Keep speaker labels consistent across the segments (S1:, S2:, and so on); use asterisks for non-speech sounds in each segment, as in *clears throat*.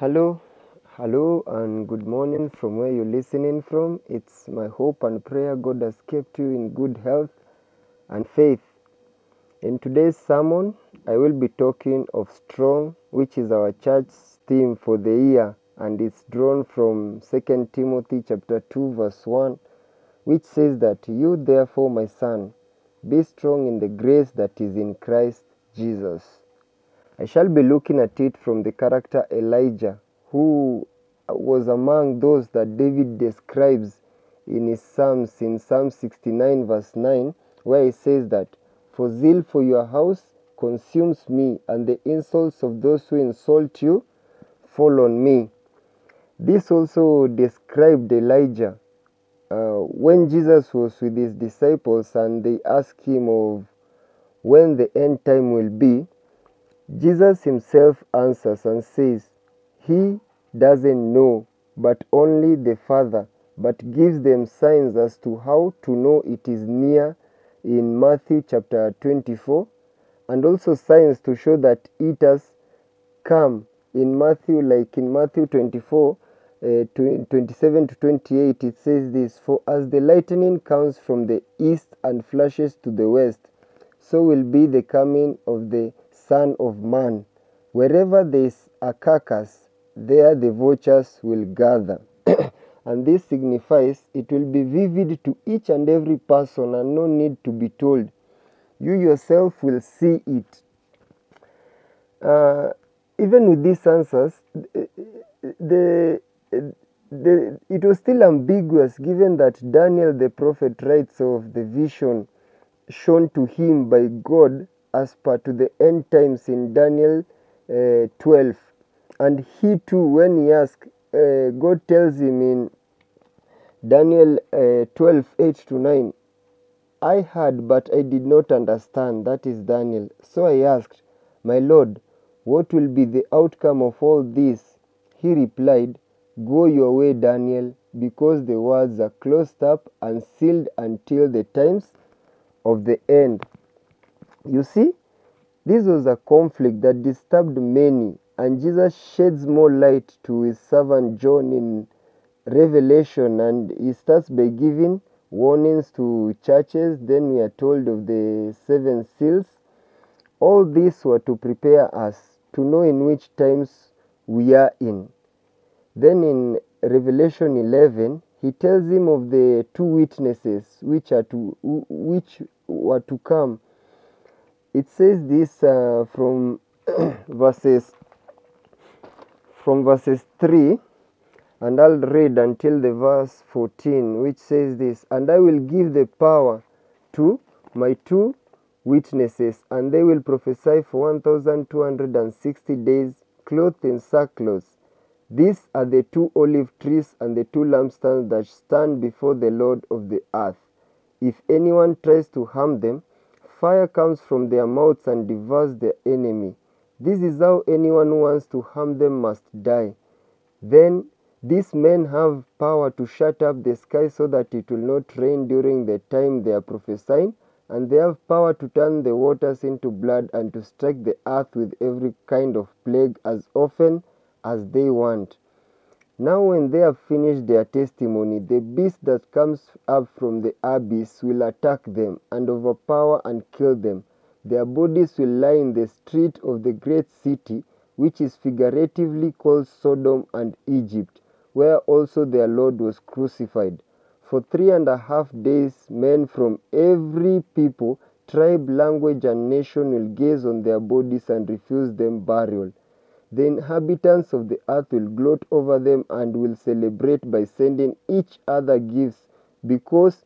S1: Hello, hello, and good morning from where you're listening from. It's my hope and prayer God has kept you in good health and faith. In today's sermon, I will be talking of strong, which is our church's theme for the year, and it's drawn from 2 Timothy chapter 2 verse 1, which says that you therefore, my son, be strong in the grace that is in Christ Jesus. I shall be looking at it from the character Elijah, who was among those that David describes in his Psalms, in Psalm 69, verse 9, where he says that, For zeal for your house consumes me, and the insults of those who insult you fall on me. This also described Elijah uh, when Jesus was with his disciples and they asked him of when the end time will be. Jesus himself answers and says, He doesn't know, but only the Father, but gives them signs as to how to know it is near in Matthew chapter 24, and also signs to show that it has come in Matthew, like in Matthew 24. Uh, 27 to 28 it says this for as the lightning comes from the east and flashes to the west so will be the coming of the Son of Man. Wherever there is a carcass, there the vultures will gather. *clears throat* and this signifies it will be vivid to each and every person and no need to be told. You yourself will see it. Uh, even with these answers, the, the, it was still ambiguous given that Daniel the prophet writes of the vision shown to him by God as per to the end times in Daniel uh, 12. And he too, when he asks, uh, God tells him in Daniel uh, 12 8 to 9, I heard, but I did not understand. That is Daniel. So I asked, My Lord, what will be the outcome of all this? He replied, Go your way, Daniel, because the words are closed up and sealed until the times of the end. You see, this was a conflict that disturbed many, and Jesus sheds more light to his servant John in Revelation, and he starts by giving warnings to churches. Then we are told of the seven seals. All these were to prepare us to know in which times we are in. Then in Revelation 11, he tells him of the two witnesses which are to which were to come. It says this uh, from *clears throat* verses from verses 3 and I'll read until the verse 14 which says this and I will give the power to my two witnesses and they will prophesy for 1260 days clothed in sackcloth these are the two olive trees and the two lampstands that stand before the Lord of the earth. If anyone tries to harm them, fire comes from their mouths and devours their enemy. This is how anyone who wants to harm them must die. Then these men have power to shut up the sky so that it will not rain during the time they are prophesying, and they have power to turn the waters into blood and to strike the earth with every kind of plague as often as they want. Now, when they have finished their testimony, the beast that comes up from the abyss will attack them and overpower and kill them. Their bodies will lie in the street of the great city, which is figuratively called Sodom and Egypt, where also their Lord was crucified. For three and a half days, men from every people, tribe, language, and nation will gaze on their bodies and refuse them burial. The inhabitants of the earth will gloat over them and will celebrate by sending each other gifts because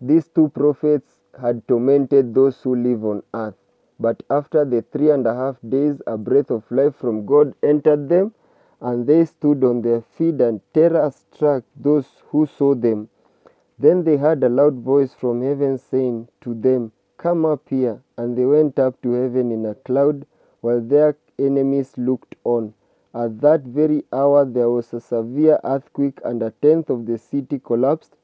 S1: these two prophets had tormented those who live on earth. But after the three and a half days, a breath of life from God entered them, and they stood on their feet, and terror struck those who saw them. Then they heard a loud voice from heaven saying to them, Come up here. And they went up to heaven in a cloud, while their enemies looked on. At that very hour there was a severe earthquake, and a tenth of the city collapsed.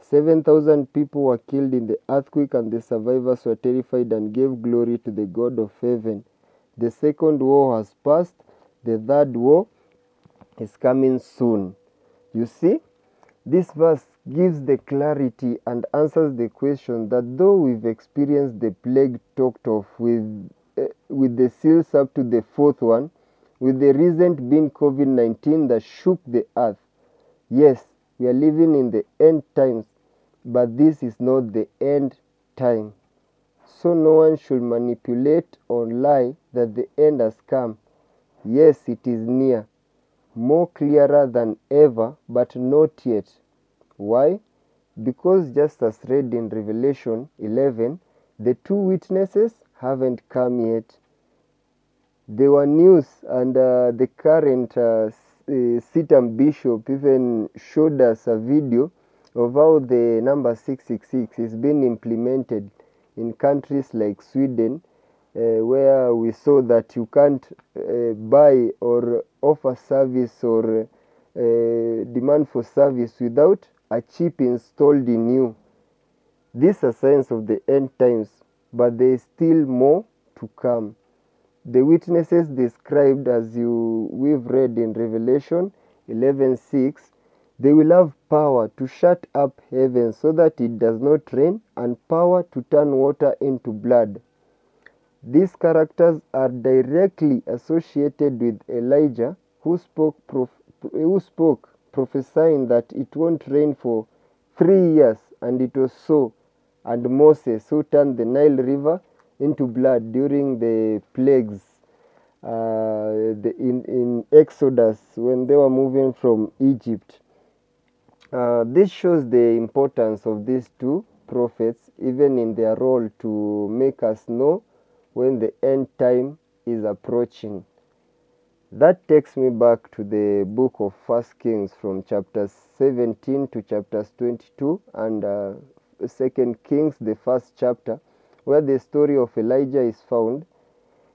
S1: Seven thousand people were killed in the earthquake, and the survivors were terrified and gave glory to the God of heaven. The second war has passed, the third war is coming soon. You see, this verse gives the clarity and answers the question that though we've experienced the plague talked of with, with the seals up to the fourth one, with the recent being COVID 19 that shook the earth, yes, we are living in the end times, but this is not the end time. So no one should manipulate or lie that the end has come. Yes, it is near, more clearer than ever, but not yet. Why? Because just as read in Revelation 11, the two witnesses haven't come yet. There were news, and uh, the current uh, Sitam Bishop even showed us a video of how the number 666 is being implemented in countries like Sweden, uh, where we saw that you can't uh, buy or offer service or uh, demand for service without a chip installed in you. These are signs of the end times, but there is still more to come. The witnesses described as you we've read in Revelation 11:6 they will have power to shut up heaven so that it does not rain and power to turn water into blood. These characters are directly associated with Elijah who spoke prof- who spoke prophesying that it won't rain for 3 years and it was so and Moses who turned the Nile river into blood during the plagues uh, the, in, in Exodus when they were moving from Egypt. Uh, this shows the importance of these two prophets, even in their role to make us know when the end time is approaching. That takes me back to the book of First Kings from chapters 17 to chapters 22 and uh, Second Kings, the first chapter, where the story of Elijah is found.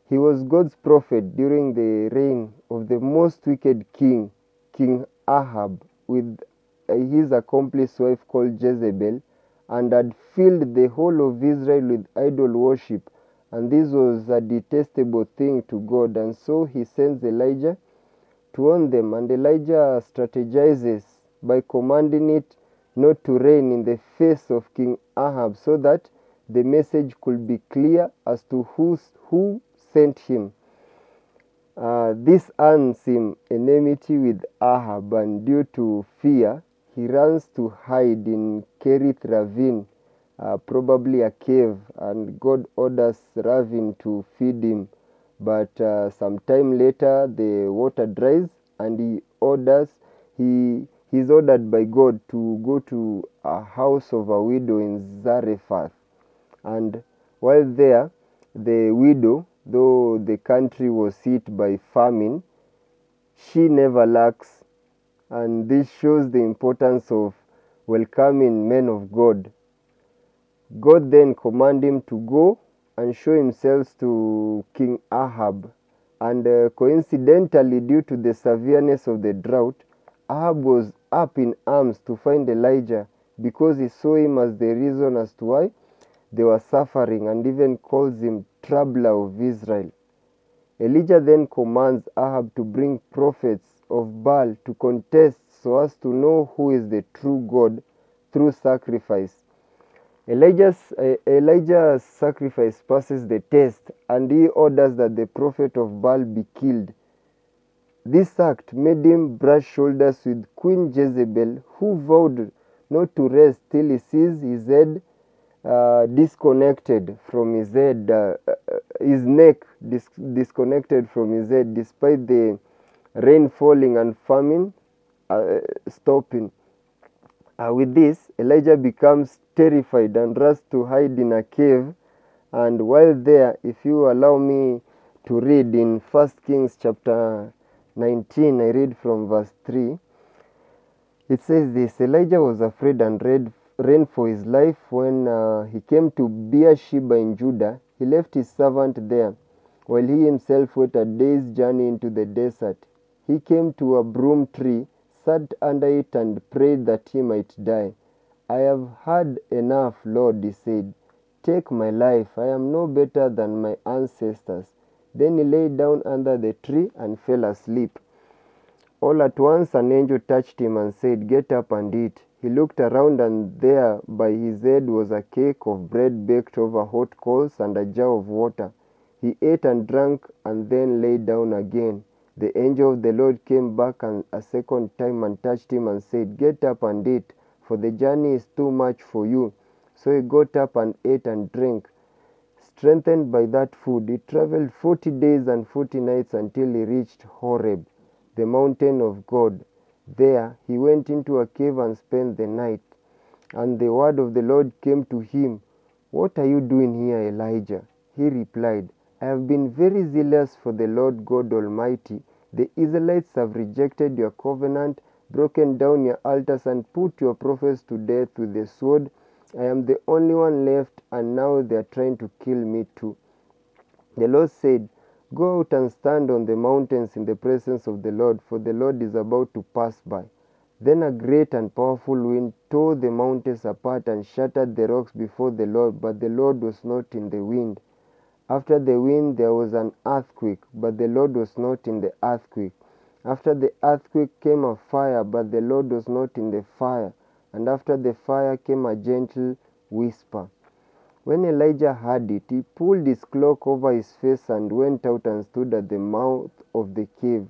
S1: He was God's prophet during the reign of the most wicked king, King Ahab, with uh, his accomplice wife called Jezebel, and had filled the whole of Israel with idol worship. And this was a detestable thing to God. And so he sends Elijah to warn them. And Elijah strategizes by commanding it not to rain in the face of King Ahab so that the message could be clear as to who's, who sent him. Uh, this earns him enmity with Ahab, and due to fear, he runs to hide in Kerith Ravine, uh, probably a cave, and God orders Ravine to feed him. But uh, some time later, the water dries, and he orders he he's ordered by God to go to a house of a widow in Zarephath. And while there, the widow, though the country was hit by famine, she never lacks and this shows the importance of welcoming men of God. God then commanded him to go and show himself to King Ahab. And uh, coincidentally, due to the severeness of the drought, Ahab was up in arms to find Elijah because he saw him as the reason as to why they were suffering and even calls him troubler of Israel. Elijah then commands Ahab to bring prophets of Baal to contest so as to know who is the true God through sacrifice. Elijah's, uh, Elijah's sacrifice passes the test and he orders that the prophet of Baal be killed. This act made him brush shoulders with Queen Jezebel, who vowed not to rest till he sees his head uh, disconnected from his head, uh, his neck dis- disconnected from his head, despite the rain falling and famine uh, stopping. Uh, with this, Elijah becomes terrified and rushes to hide in a cave. And while there, if you allow me to read in First Kings chapter 19, I read from verse 3. It says this Elijah was afraid and read, ran for his life when uh, he came to Beersheba in Judah. He left his servant there, while he himself went a day's journey into the desert. He came to a broom tree, sat under it, and prayed that he might die. I have had enough, Lord, he said. Take my life. I am no better than my ancestors. Then he lay down under the tree and fell asleep. All at once an angel touched him and said, Get up and eat. He looked around, and there by his head was a cake of bread baked over hot coals and a jar of water. He ate and drank and then lay down again. The angel of the Lord came back and a second time and touched him and said, Get up and eat, for the journey is too much for you. So he got up and ate and drank. Strengthened by that food, he traveled forty days and forty nights until he reached Horeb, the mountain of God. There he went into a cave and spent the night. And the word of the Lord came to him, What are you doing here, Elijah? He replied, I have been very zealous for the Lord God Almighty. The Israelites have rejected your covenant, broken down your altars, and put your prophets to death with the sword. I am the only one left, and now they are trying to kill me too. The Lord said, Go out and stand on the mountains in the presence of the Lord, for the Lord is about to pass by. Then a great and powerful wind tore the mountains apart and shattered the rocks before the Lord, but the Lord was not in the wind. After the wind there was an earthquake, but the Lord was not in the earthquake. After the earthquake came a fire, but the Lord was not in the fire. And after the fire came a gentle whisper. When Elijah heard it, he pulled his cloak over his face and went out and stood at the mouth of the cave.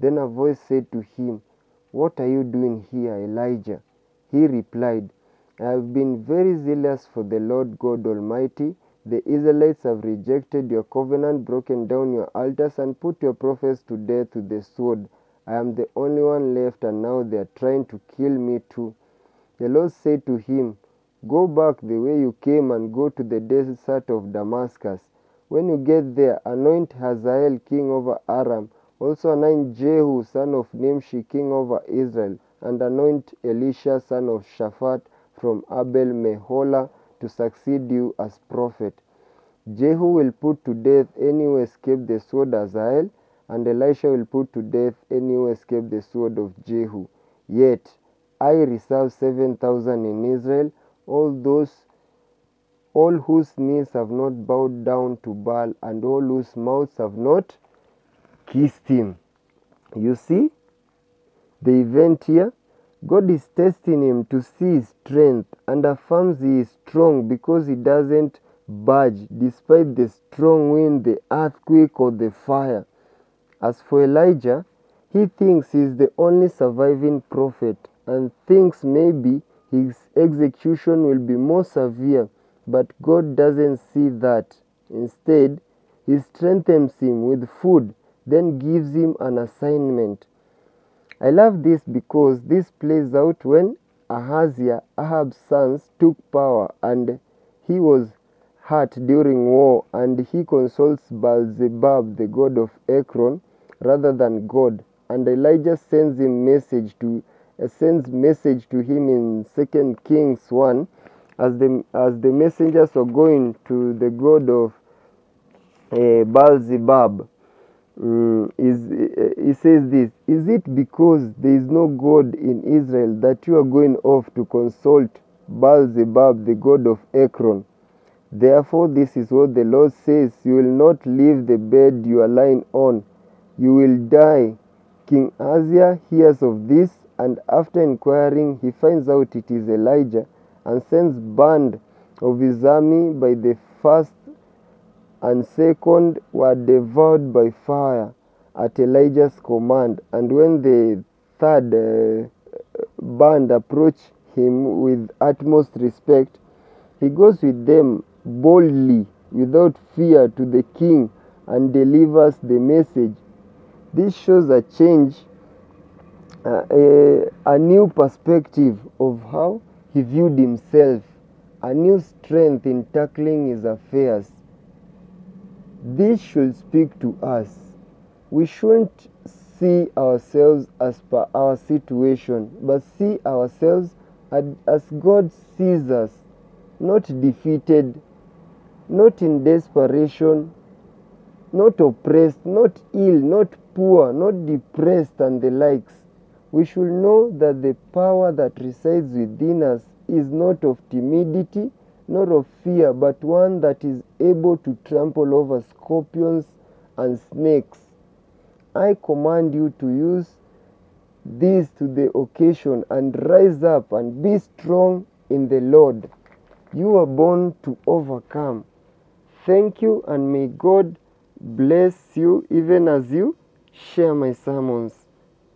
S1: Then a voice said to him, What are you doing here, Elijah? He replied, I have been very zealous for the Lord God Almighty. The Israelites have rejected your covenant, broken down your altars, and put your prophets to death with the sword. I am the only one left, and now they are trying to kill me too. The Lord said to him, Go back the way you came and go to the desert of Damascus. When you get there, anoint Hazael king over Aram. Also anoint Jehu son of Nimshi king over Israel, and anoint Elisha son of Shaphat from Abel Meholah to succeed you as prophet. Jehu will put to death any who escape the sword Hazael, and Elisha will put to death any who escape the sword of Jehu. Yet I reserve seven thousand in Israel all those all whose knees have not bowed down to Baal and all whose mouths have not kissed him. You see the event here? God is testing him to see his strength and affirms he is strong because he doesn't budge despite the strong wind, the earthquake, or the fire. As for Elijah, he thinks he is the only surviving prophet and thinks maybe his execution will be more severe, but God doesn't see that. Instead, he strengthens him with food, then gives him an assignment. I love this because this plays out when Ahaziah, Ahab's sons, took power and he was hurt during war and he consults Baal-zebub, the god of Ekron, rather than God. And Elijah sends him a message to sends message to him in Second Kings one, as the as the messengers are going to the god of uh, Baal-zebub. Mm, is uh, he says this is it because there is no god in israel that you are going off to consult baal-zebub the god of ekron? Therefore this is what the lord says you will not leave the bed you are lying on. You will die. King Ahaziah hears of this and after inquiring he finds out it is elijah and sends band of his army by the first and second were devoured by fire at Elijah's command. And when the third uh, band approached him with utmost respect, he goes with them boldly, without fear, to the king and delivers the message. This shows a change, uh, a, a new perspective of how he viewed himself, a new strength in tackling his affairs. This should speak to us. We shouldn't see ourselves as per our situation, but see ourselves as God sees us, not defeated, not in desperation, not oppressed, not ill, not poor, not depressed, and the likes. We should know that the power that resides within us is not of timidity, nor of fear, but one that is able to trample over scorpions and snakes. I command you to use this to the occasion and rise up and be strong in the Lord. You are born to overcome. Thank you, and may God bless you even as you share my sermons.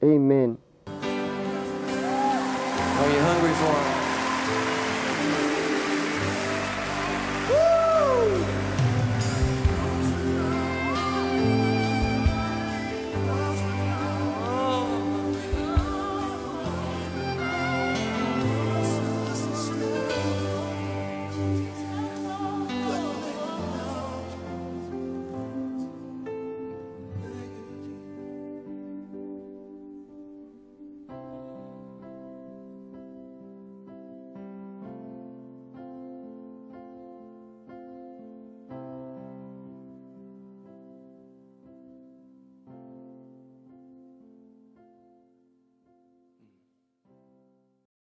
S1: Amen.